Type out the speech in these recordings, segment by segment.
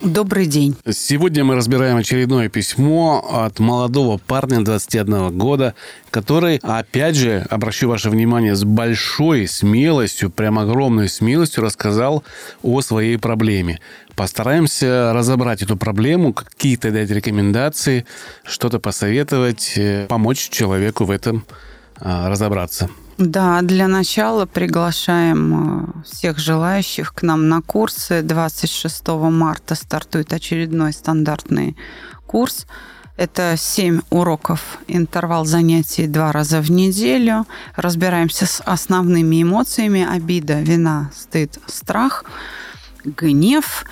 Добрый день. Сегодня мы разбираем очередное письмо от молодого парня 21 года, который, опять же, обращу ваше внимание, с большой смелостью, прям огромной смелостью рассказал о своей проблеме. Постараемся разобрать эту проблему, какие-то дать рекомендации, что-то посоветовать, э, помочь человеку в этом а, разобраться. Да, для начала приглашаем э, всех желающих к нам на курсы. 26 марта стартует очередной стандартный курс. Это 7 уроков, интервал занятий два раза в неделю. Разбираемся с основными эмоциями. Обида, вина, стыд, страх, гнев.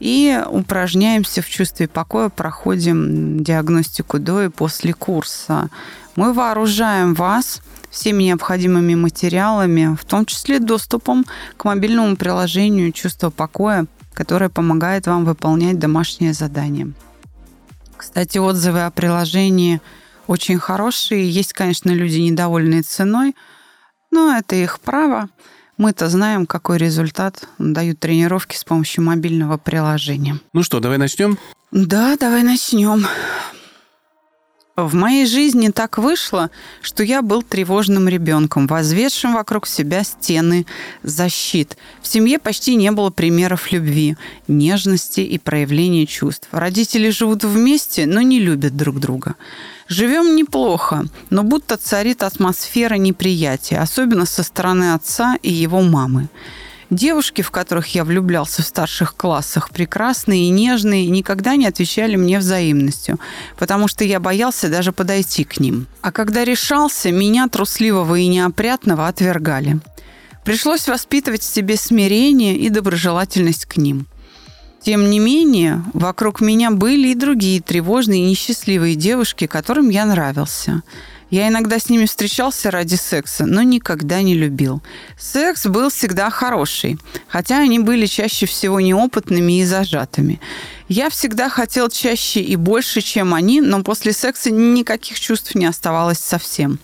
И упражняемся в чувстве покоя, проходим диагностику до и после курса. Мы вооружаем вас всеми необходимыми материалами, в том числе доступом к мобильному приложению «Чувство покоя», которое помогает вам выполнять домашние задания. Кстати, отзывы о приложении очень хорошие. Есть, конечно, люди недовольные ценой, но это их право. Мы-то знаем, какой результат дают тренировки с помощью мобильного приложения. Ну что, давай начнем? Да, давай начнем. В моей жизни так вышло, что я был тревожным ребенком, возведшим вокруг себя стены защит. В семье почти не было примеров любви, нежности и проявления чувств. Родители живут вместе, но не любят друг друга. Живем неплохо, но будто царит атмосфера неприятия, особенно со стороны отца и его мамы. Девушки, в которых я влюблялся в старших классах, прекрасные и нежные, никогда не отвечали мне взаимностью, потому что я боялся даже подойти к ним. А когда решался, меня, трусливого и неопрятного, отвергали. Пришлось воспитывать в себе смирение и доброжелательность к ним. Тем не менее, вокруг меня были и другие тревожные и несчастливые девушки, которым я нравился – я иногда с ними встречался ради секса, но никогда не любил. Секс был всегда хороший, хотя они были чаще всего неопытными и зажатыми. Я всегда хотел чаще и больше, чем они, но после секса никаких чувств не оставалось совсем.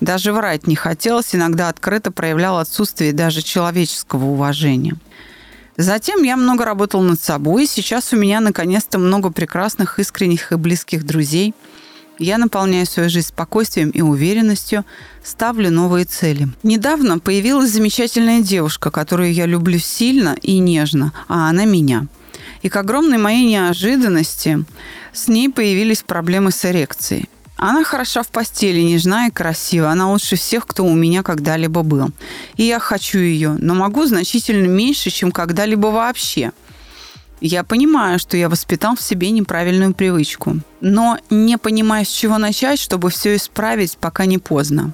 Даже врать не хотелось, иногда открыто проявлял отсутствие даже человеческого уважения. Затем я много работал над собой, и сейчас у меня наконец-то много прекрасных, искренних и близких друзей – я наполняю свою жизнь спокойствием и уверенностью, ставлю новые цели. Недавно появилась замечательная девушка, которую я люблю сильно и нежно, а она меня. И к огромной моей неожиданности с ней появились проблемы с эрекцией. Она хороша в постели, нежна и красива. Она лучше всех, кто у меня когда-либо был. И я хочу ее, но могу значительно меньше, чем когда-либо вообще – я понимаю, что я воспитал в себе неправильную привычку, но не понимаю, с чего начать, чтобы все исправить, пока не поздно.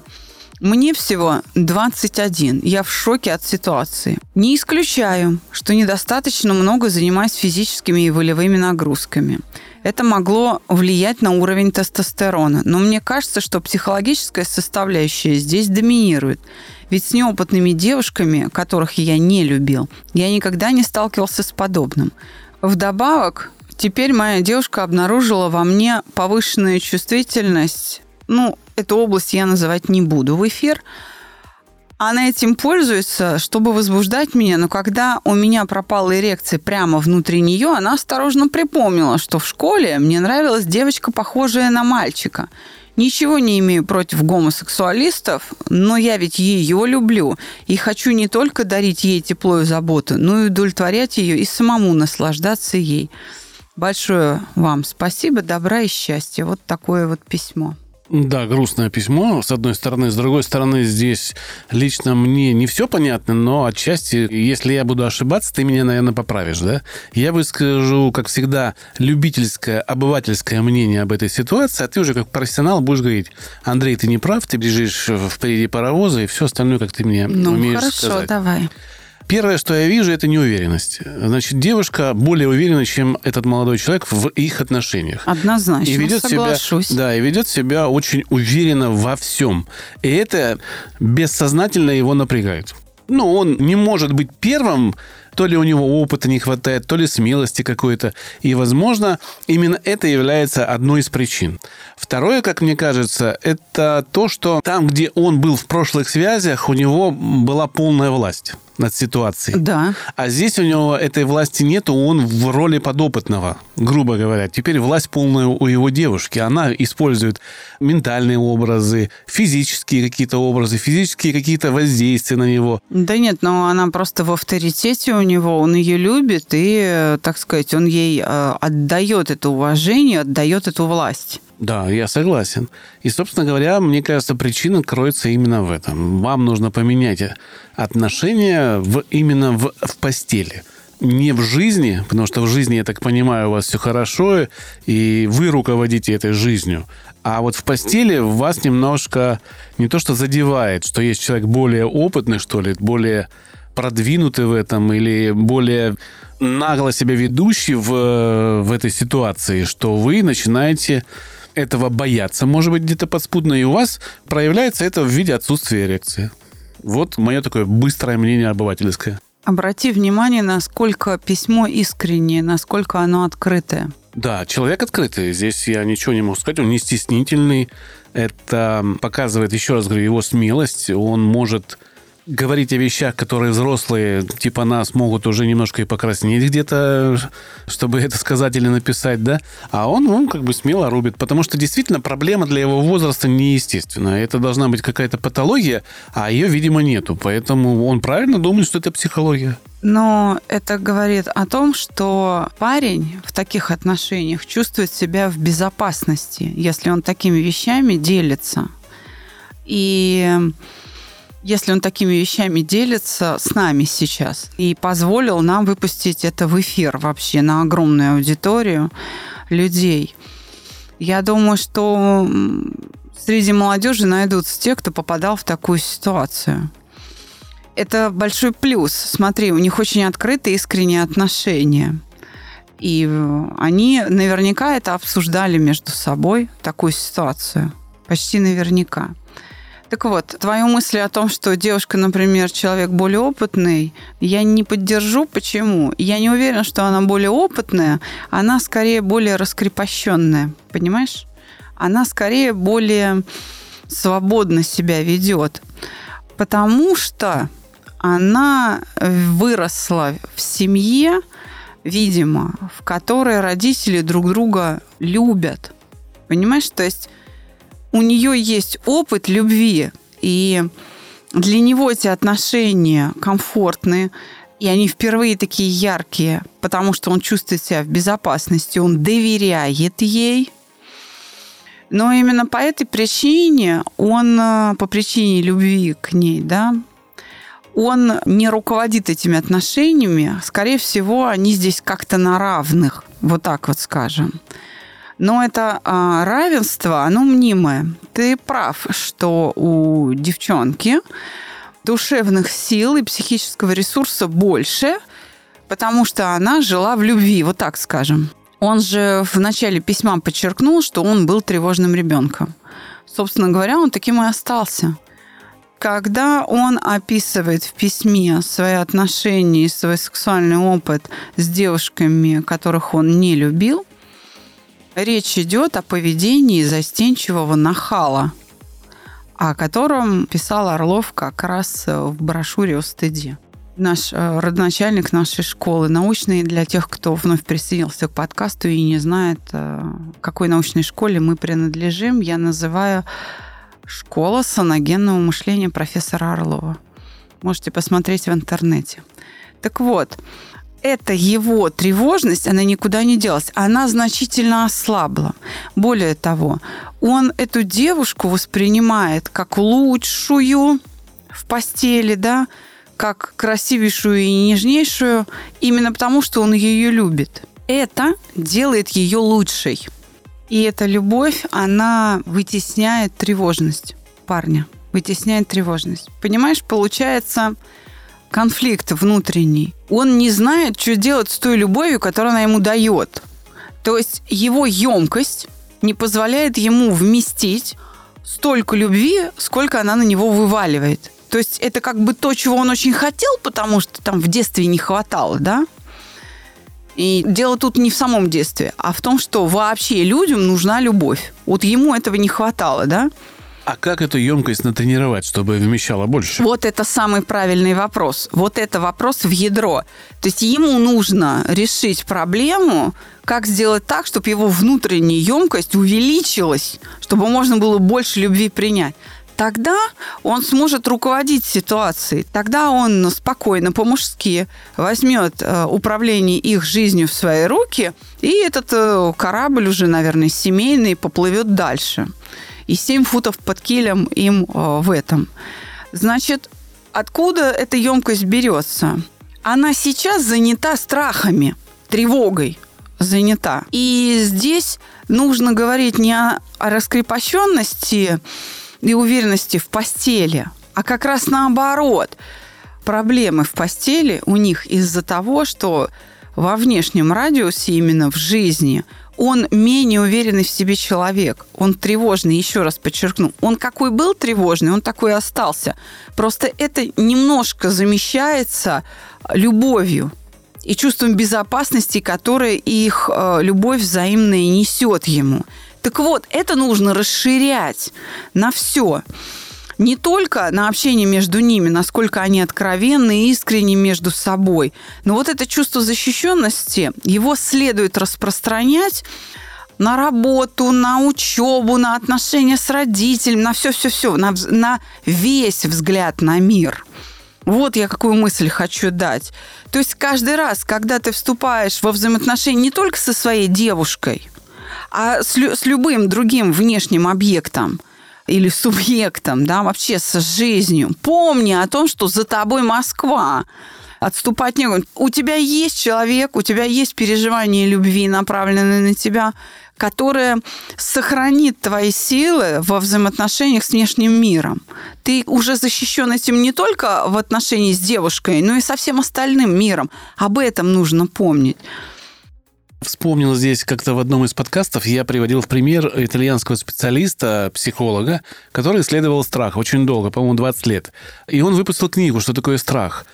Мне всего 21. Я в шоке от ситуации. Не исключаю, что недостаточно много занимаюсь физическими и волевыми нагрузками. Это могло влиять на уровень тестостерона. Но мне кажется, что психологическая составляющая здесь доминирует. Ведь с неопытными девушками, которых я не любил, я никогда не сталкивался с подобным. Вдобавок, теперь моя девушка обнаружила во мне повышенную чувствительность. Ну, эту область я называть не буду в эфир. Она этим пользуется, чтобы возбуждать меня, но когда у меня пропала эрекция прямо внутри нее, она осторожно припомнила, что в школе мне нравилась девочка, похожая на мальчика. Ничего не имею против гомосексуалистов, но я ведь ее люблю и хочу не только дарить ей тепло и заботу, но и удовлетворять ее и самому наслаждаться ей. Большое вам спасибо, добра и счастья. Вот такое вот письмо. Да, грустное письмо, с одной стороны. С другой стороны, здесь лично мне не все понятно, но отчасти, если я буду ошибаться, ты меня, наверное, поправишь, да? Я выскажу, как всегда, любительское, обывательское мнение об этой ситуации, а ты уже как профессионал будешь говорить, Андрей, ты не прав, ты бежишь впереди паровоза, и все остальное, как ты мне ну, умеешь хорошо, сказать. давай. Первое, что я вижу, это неуверенность. Значит, девушка более уверена, чем этот молодой человек в их отношениях. Однозначно, и ведет соглашусь. Себя, да, и ведет себя очень уверенно во всем. И это бессознательно его напрягает. Ну, он не может быть первым то ли у него опыта не хватает, то ли смелости какой-то. И, возможно, именно это является одной из причин. Второе, как мне кажется, это то, что там, где он был в прошлых связях, у него была полная власть над ситуацией. Да. А здесь у него этой власти нету, он в роли подопытного, грубо говоря. Теперь власть полная у его девушки. Она использует ментальные образы, физические какие-то образы, физические какие-то воздействия на него. Да нет, но она просто в авторитете у него, он ее любит, и, так сказать, он ей э, отдает это уважение, отдает эту власть. Да, я согласен. И, собственно говоря, мне кажется, причина кроется именно в этом. Вам нужно поменять отношения в, именно в, в постели. Не в жизни, потому что в жизни, я так понимаю, у вас все хорошо, и вы руководите этой жизнью. А вот в постели вас немножко не то что задевает, что есть человек более опытный, что ли, более продвинутый в этом или более нагло себя ведущий в, в этой ситуации, что вы начинаете этого бояться, может быть, где-то подспудно, и у вас проявляется это в виде отсутствия эрекции. Вот мое такое быстрое мнение обывательское. Обрати внимание, насколько письмо искреннее, насколько оно открытое. Да, человек открытый. Здесь я ничего не могу сказать. Он не стеснительный. Это показывает, еще раз говорю, его смелость. Он может говорить о вещах, которые взрослые, типа нас, могут уже немножко и покраснеть где-то, чтобы это сказать или написать, да, а он, он как бы смело рубит, потому что действительно проблема для его возраста неестественная. Это должна быть какая-то патология, а ее, видимо, нету. Поэтому он правильно думает, что это психология. Но это говорит о том, что парень в таких отношениях чувствует себя в безопасности, если он такими вещами делится. И если он такими вещами делится с нами сейчас и позволил нам выпустить это в эфир вообще на огромную аудиторию людей. Я думаю, что среди молодежи найдутся те, кто попадал в такую ситуацию. Это большой плюс. Смотри, у них очень открытые, искренние отношения. И они наверняка это обсуждали между собой, такую ситуацию. Почти наверняка. Так вот, твою мысль о том, что девушка, например, человек более опытный, я не поддержу. Почему? Я не уверена, что она более опытная, она скорее более раскрепощенная. Понимаешь? Она скорее более свободно себя ведет. Потому что она выросла в семье, видимо, в которой родители друг друга любят. Понимаешь? То есть у нее есть опыт любви, и для него эти отношения комфортные, и они впервые такие яркие, потому что он чувствует себя в безопасности, он доверяет ей. Но именно по этой причине он, э, по причине любви к ней, да, он не руководит этими отношениями. Скорее всего, они здесь как-то на равных, вот так вот скажем. Но это а, равенство, оно мнимое. Ты прав, что у девчонки душевных сил и психического ресурса больше, потому что она жила в любви, вот так скажем. Он же в начале письма подчеркнул, что он был тревожным ребенком. Собственно говоря, он таким и остался. Когда он описывает в письме свои отношения и свой сексуальный опыт с девушками, которых он не любил, Речь идет о поведении застенчивого нахала, о котором писал Орлов как раз в брошюре о стыде. Наш э, родоначальник нашей школы, научный для тех, кто вновь присоединился к подкасту и не знает, э, какой научной школе мы принадлежим, я называю «Школа саногенного мышления профессора Орлова». Можете посмотреть в интернете. Так вот, эта его тревожность, она никуда не делась. Она значительно ослабла. Более того, он эту девушку воспринимает как лучшую в постели, да, как красивейшую и нежнейшую, именно потому, что он ее любит. Это делает ее лучшей. И эта любовь, она вытесняет тревожность парня, вытесняет тревожность. Понимаешь, получается, конфликт внутренний. Он не знает, что делать с той любовью, которую она ему дает. То есть его емкость не позволяет ему вместить столько любви, сколько она на него вываливает. То есть это как бы то, чего он очень хотел, потому что там в детстве не хватало, да? И дело тут не в самом детстве, а в том, что вообще людям нужна любовь. Вот ему этого не хватало, да? А как эту емкость натренировать, чтобы вмещала больше? Вот это самый правильный вопрос. Вот это вопрос в ядро. То есть ему нужно решить проблему, как сделать так, чтобы его внутренняя емкость увеличилась, чтобы можно было больше любви принять тогда он сможет руководить ситуацией. Тогда он спокойно, по-мужски возьмет э, управление их жизнью в свои руки, и этот э, корабль уже, наверное, семейный поплывет дальше. И 7 футов под килем им э, в этом. Значит, откуда эта емкость берется? Она сейчас занята страхами, тревогой занята. И здесь нужно говорить не о, о раскрепощенности и уверенности в постели, а как раз наоборот. Проблемы в постели у них из-за того, что во внешнем радиусе, именно в жизни, он менее уверенный в себе человек. Он тревожный, еще раз подчеркну. Он какой был тревожный, он такой и остался. Просто это немножко замещается любовью и чувством безопасности, которое их э, любовь взаимная несет ему. Так вот, это нужно расширять на все. Не только на общение между ними, насколько они откровенны и искренни между собой, но вот это чувство защищенности, его следует распространять на работу, на учебу, на отношения с родителями, на все-все-все, на, на весь взгляд на мир. Вот я какую мысль хочу дать. То есть каждый раз, когда ты вступаешь во взаимоотношения не только со своей девушкой, а с, с любым другим внешним объектом или субъектом, да, вообще с жизнью, помни о том, что за тобой Москва, отступать не У тебя есть человек, у тебя есть переживание любви, направленное на тебя, которое сохранит твои силы во взаимоотношениях с внешним миром. Ты уже защищен этим не только в отношении с девушкой, но и со всем остальным миром. Об этом нужно помнить. Вспомнил здесь как-то в одном из подкастов, я приводил в пример итальянского специалиста, психолога, который исследовал страх очень долго, по-моему, 20 лет. И он выпустил книгу «Что такое страх?».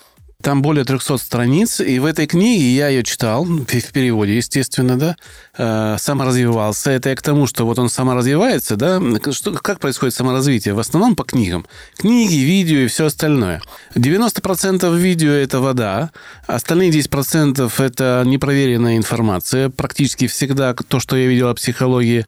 Там более 300 страниц, и в этой книге я ее читал, в переводе, естественно, да, э, саморазвивался. Это я к тому, что вот он саморазвивается, да, что, как происходит саморазвитие? В основном по книгам. Книги, видео и все остальное. 90% видео – это вода, остальные 10% – это непроверенная информация. Практически всегда то, что я видел о психологии,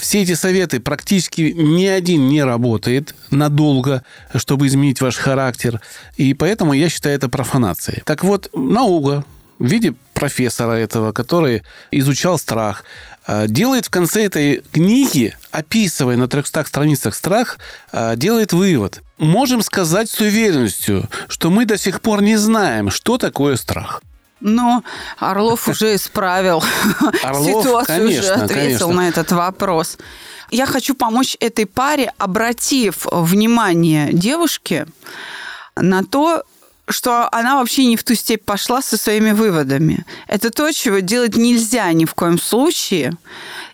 все эти советы практически ни один не работает надолго, чтобы изменить ваш характер. И поэтому я считаю это профанацией. Так вот, наука в виде профессора этого, который изучал страх, э, делает в конце этой книги, описывая на 300 страницах страх, э, делает вывод. Можем сказать с уверенностью, что мы до сих пор не знаем, что такое страх. Но Орлов уже исправил Орлов, ситуацию, конечно, уже ответил конечно. на этот вопрос. Я хочу помочь этой паре, обратив внимание девушки на то, что она вообще не в ту степь пошла со своими выводами. Это то, чего делать нельзя ни в коем случае.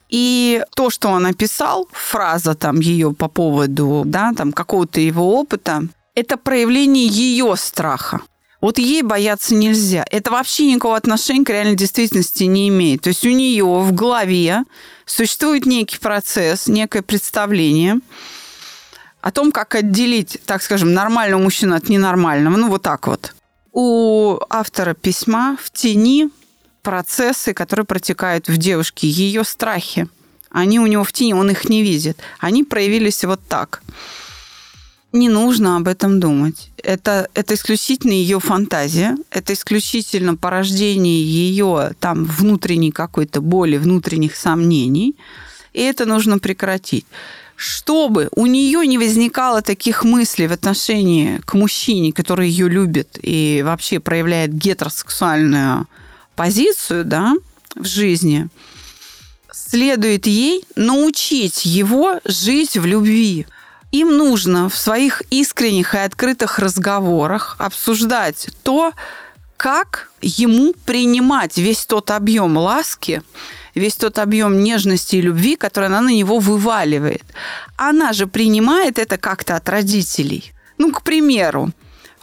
И то, что он написал, фраза там ее по поводу да, там, какого-то его опыта, это проявление ее страха. Вот ей бояться нельзя. Это вообще никакого отношения к реальной действительности не имеет. То есть у нее в голове существует некий процесс, некое представление о том, как отделить, так скажем, нормального мужчину от ненормального. Ну, вот так вот. У автора письма в тени процессы, которые протекают в девушке, ее страхи. Они у него в тени, он их не видит. Они проявились вот так не нужно об этом думать. Это, это исключительно ее фантазия, это исключительно порождение ее там внутренней какой-то боли, внутренних сомнений. И это нужно прекратить. Чтобы у нее не возникало таких мыслей в отношении к мужчине, который ее любит и вообще проявляет гетеросексуальную позицию да, в жизни, следует ей научить его жить в любви Им нужно в своих искренних и открытых разговорах обсуждать то, как ему принимать весь тот объем ласки, весь тот объем нежности и любви, который она на него вываливает. Она же принимает это как-то от родителей. Ну, к примеру,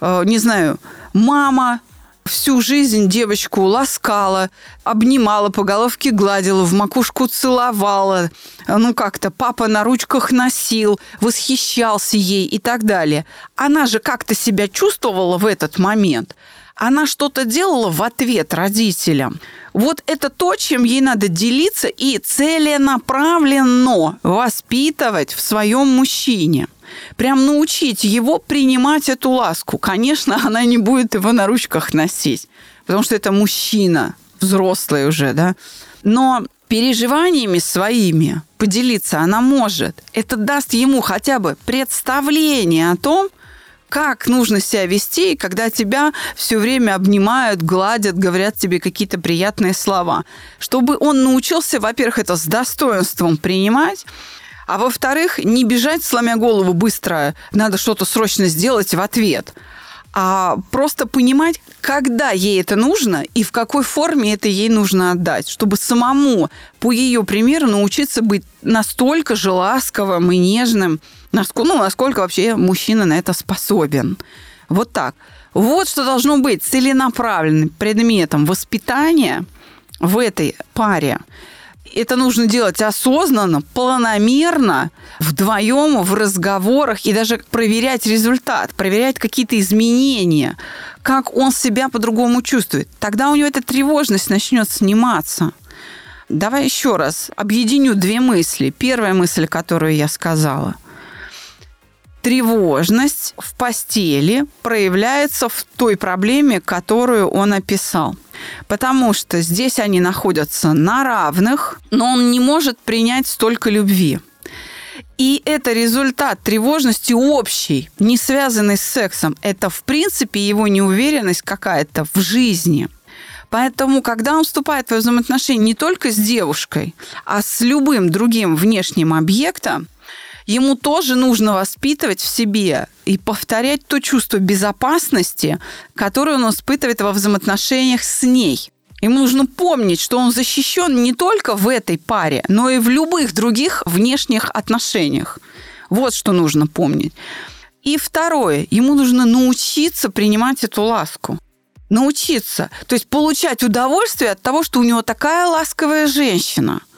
э, не знаю, мама всю жизнь девочку ласкала, обнимала, по головке гладила, в макушку целовала. Ну, как-то папа на ручках носил, восхищался ей и так далее. Она же как-то себя чувствовала в этот момент. Она что-то делала в ответ родителям. Вот это то, чем ей надо делиться и целенаправленно воспитывать в своем мужчине прям научить его принимать эту ласку. Конечно, она не будет его на ручках носить, потому что это мужчина, взрослый уже, да. Но переживаниями своими поделиться она может. Это даст ему хотя бы представление о том, как нужно себя вести, когда тебя все время обнимают, гладят, говорят тебе какие-то приятные слова. Чтобы он научился, во-первых, это с достоинством принимать, а во-вторых, не бежать, сломя голову быстро, надо что-то срочно сделать в ответ, а просто понимать, когда ей это нужно и в какой форме это ей нужно отдать, чтобы самому по ее примеру научиться быть настолько же ласковым и нежным, насколько, ну, насколько вообще мужчина на это способен. Вот так. Вот что должно быть целенаправленным предметом воспитания в этой паре это нужно делать осознанно, планомерно, вдвоем, в разговорах и даже проверять результат, проверять какие-то изменения, как он себя по-другому чувствует. Тогда у него эта тревожность начнет сниматься. Давай еще раз объединю две мысли. Первая мысль, которую я сказала – тревожность в постели проявляется в той проблеме, которую он описал. Потому что здесь они находятся на равных, но он не может принять столько любви. И это результат тревожности общей, не связанной с сексом. Это, в принципе, его неуверенность какая-то в жизни. Поэтому, когда он вступает в взаимоотношения не только с девушкой, а с любым другим внешним объектом, ему тоже нужно воспитывать в себе и повторять то чувство безопасности, которое он испытывает во взаимоотношениях с ней. Ему нужно помнить, что он защищен не только в этой паре, но и в любых других внешних отношениях. Вот что нужно помнить. И второе, ему нужно научиться принимать эту ласку. Научиться. То есть получать удовольствие от того, что у него такая ласковая женщина –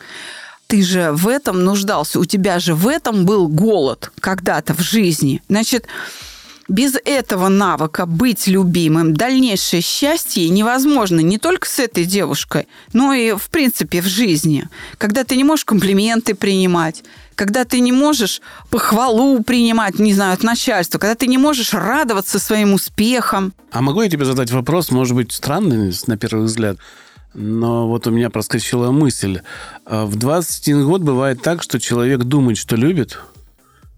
ты же в этом нуждался, у тебя же в этом был голод когда-то в жизни. Значит, без этого навыка быть любимым дальнейшее счастье невозможно не только с этой девушкой, но и, в принципе, в жизни. Когда ты не можешь комплименты принимать, когда ты не можешь похвалу принимать, не знаю, от начальства, когда ты не можешь радоваться своим успехам. А могу я тебе задать вопрос, может быть, странный на первый взгляд? Но вот у меня проскочила мысль. А в 21 год бывает так, что человек думает, что любит,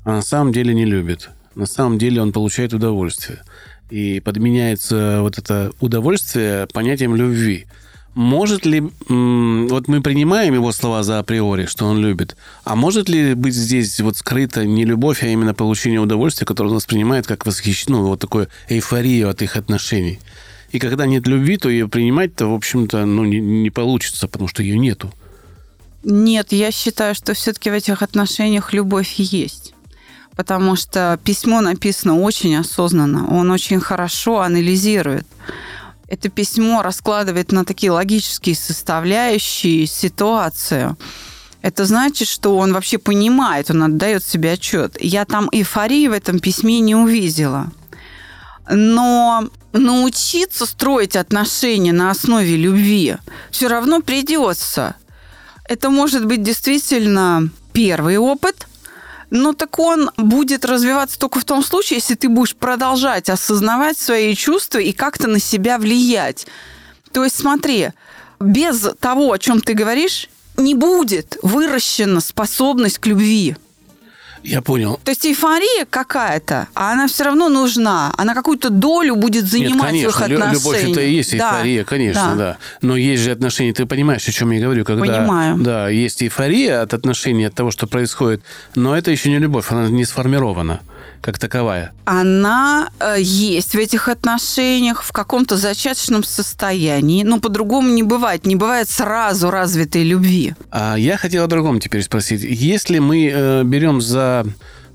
а на самом деле не любит. На самом деле он получает удовольствие. И подменяется вот это удовольствие понятием любви. Может ли... Вот мы принимаем его слова за априори, что он любит. А может ли быть здесь вот скрыта не любовь, а именно получение удовольствия, которое он воспринимает как восхищение, ну, вот такую эйфорию от их отношений? И когда нет любви, то ее принимать-то, в общем-то, ну, не, не получится, потому что ее нету. Нет, я считаю, что все-таки в этих отношениях любовь есть. Потому что письмо написано очень осознанно, он очень хорошо анализирует. Это письмо раскладывает на такие логические составляющие ситуацию. Это значит, что он вообще понимает, он отдает себе отчет. Я там эйфории в этом письме не увидела. Но научиться строить отношения на основе любви все равно придется. Это может быть действительно первый опыт, но так он будет развиваться только в том случае, если ты будешь продолжать осознавать свои чувства и как-то на себя влиять. То есть смотри, без того, о чем ты говоришь, не будет выращена способность к любви. Я понял. То есть эйфория какая-то, а она все равно нужна. Она какую-то долю будет занимать Нет, конечно, в их отношениях. любовь это и есть эйфория, Да, конечно, да. Но есть же отношения, ты понимаешь, о чем я говорю, когда... Понимаю. Да, есть эйфория от отношений, от того, что происходит, но это еще не любовь, она не сформирована как таковая. Она э, есть в этих отношениях в каком-то зачаточном состоянии. Но по-другому не бывает. Не бывает сразу развитой любви. А я хотел о другом теперь спросить. Если мы э, берем за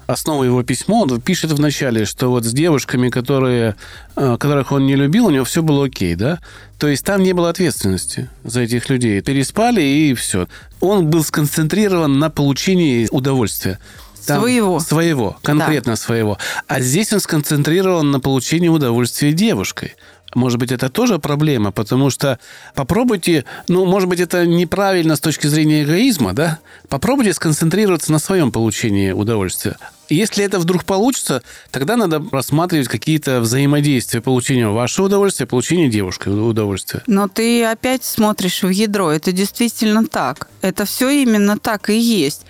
основу его письмо, он пишет в начале, что вот с девушками, которые, э, которых он не любил, у него все было окей, да? То есть там не было ответственности за этих людей. Переспали и все. Он был сконцентрирован на получении удовольствия. Там- Своего. Своего, конкретно своего. А здесь он сконцентрирован на получении удовольствия девушкой. Может быть, это тоже проблема, потому что попробуйте, ну, может быть, это неправильно с точки зрения эгоизма, да? Попробуйте сконцентрироваться на своем получении удовольствия. Если это вдруг получится, тогда надо рассматривать какие-то взаимодействия получения вашего удовольствия, получения девушкой удовольствия. Но ты опять смотришь в ядро. Это действительно так. Это все именно так и есть.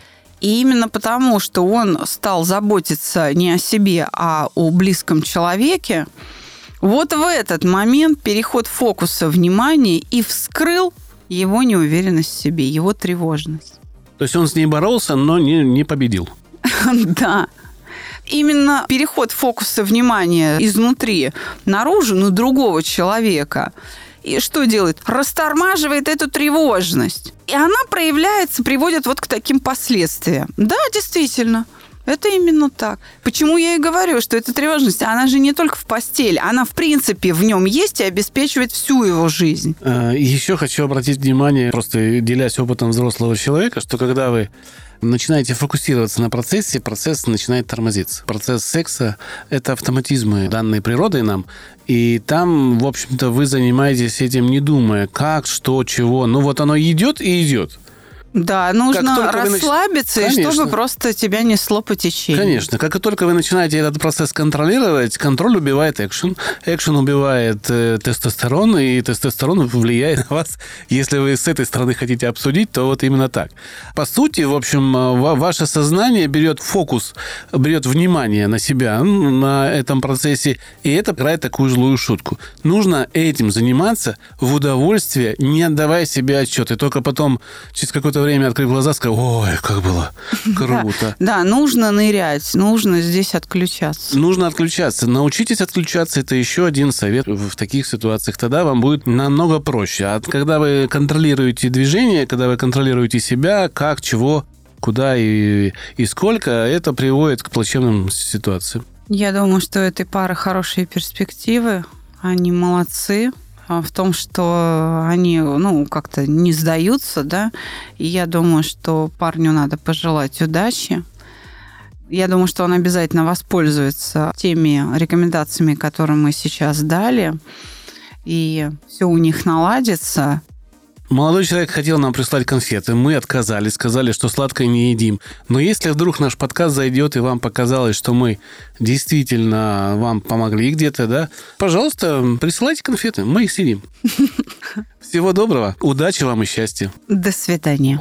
И именно потому, что он стал заботиться не о себе, а о близком человеке, вот в этот момент переход фокуса внимания и вскрыл его неуверенность в себе, его тревожность. То есть он с ней боролся, но не, не победил. Да. Именно переход фокуса внимания изнутри наружу на другого человека. И что делает? Растормаживает эту тревожность. И она проявляется, приводит вот к таким последствиям. Да, действительно. Это именно так. Почему я и говорю, что эта тревожность, она же не только в постели, она в принципе в нем есть и обеспечивает всю его жизнь. Э, Еще хочу обратить внимание, просто делясь опытом взрослого человека, что когда вы начинаете фокусироваться на процессе, процесс начинает тормозиться. Процесс секса – это автоматизмы, данные природой нам, и там, в общем-то, вы занимаетесь этим не думая, как, что, чего. Ну вот оно идет и идет. Да, нужно вы нач- расслабиться, и чтобы просто тебя несло по течению. Конечно. Как и только вы начинаете этот процесс контролировать, контроль убивает экшен. Экшен убивает э, тестостерон, и тестостерон влияет на вас. Если вы с этой стороны хотите обсудить, то вот именно так. По сути, в общем, э, ва- ваше сознание берет фокус, берет внимание на себя на этом процессе, и это играет такую злую шутку. Нужно этим заниматься в удовольствие, не отдавая себе отчет. И только потом, через какое-то время, открыв глаза, сказать, ой, как было круто. Да, нужно нырять, нужно здесь отключаться. Нужно отключаться. Научитесь отключаться. Это еще один совет в таких ситуациях. Тогда вам будет намного проще. А когда вы контролируете движение, когда вы контролируете себя, как, чего, куда и, и сколько, это приводит к плачевным ситуациям. Я думаю, что у этой пары хорошие перспективы. Они молодцы в том, что они, ну, как-то не сдаются, да. И я думаю, что парню надо пожелать удачи. Я думаю, что он обязательно воспользуется теми рекомендациями, которые мы сейчас дали, и все у них наладится. Молодой человек хотел нам прислать конфеты. Мы отказались, сказали, что сладкое не едим. Но если вдруг наш подкаст зайдет и вам показалось, что мы действительно вам помогли где-то, да, пожалуйста, присылайте конфеты, мы их съедим. Всего доброго, удачи вам и счастья. До свидания.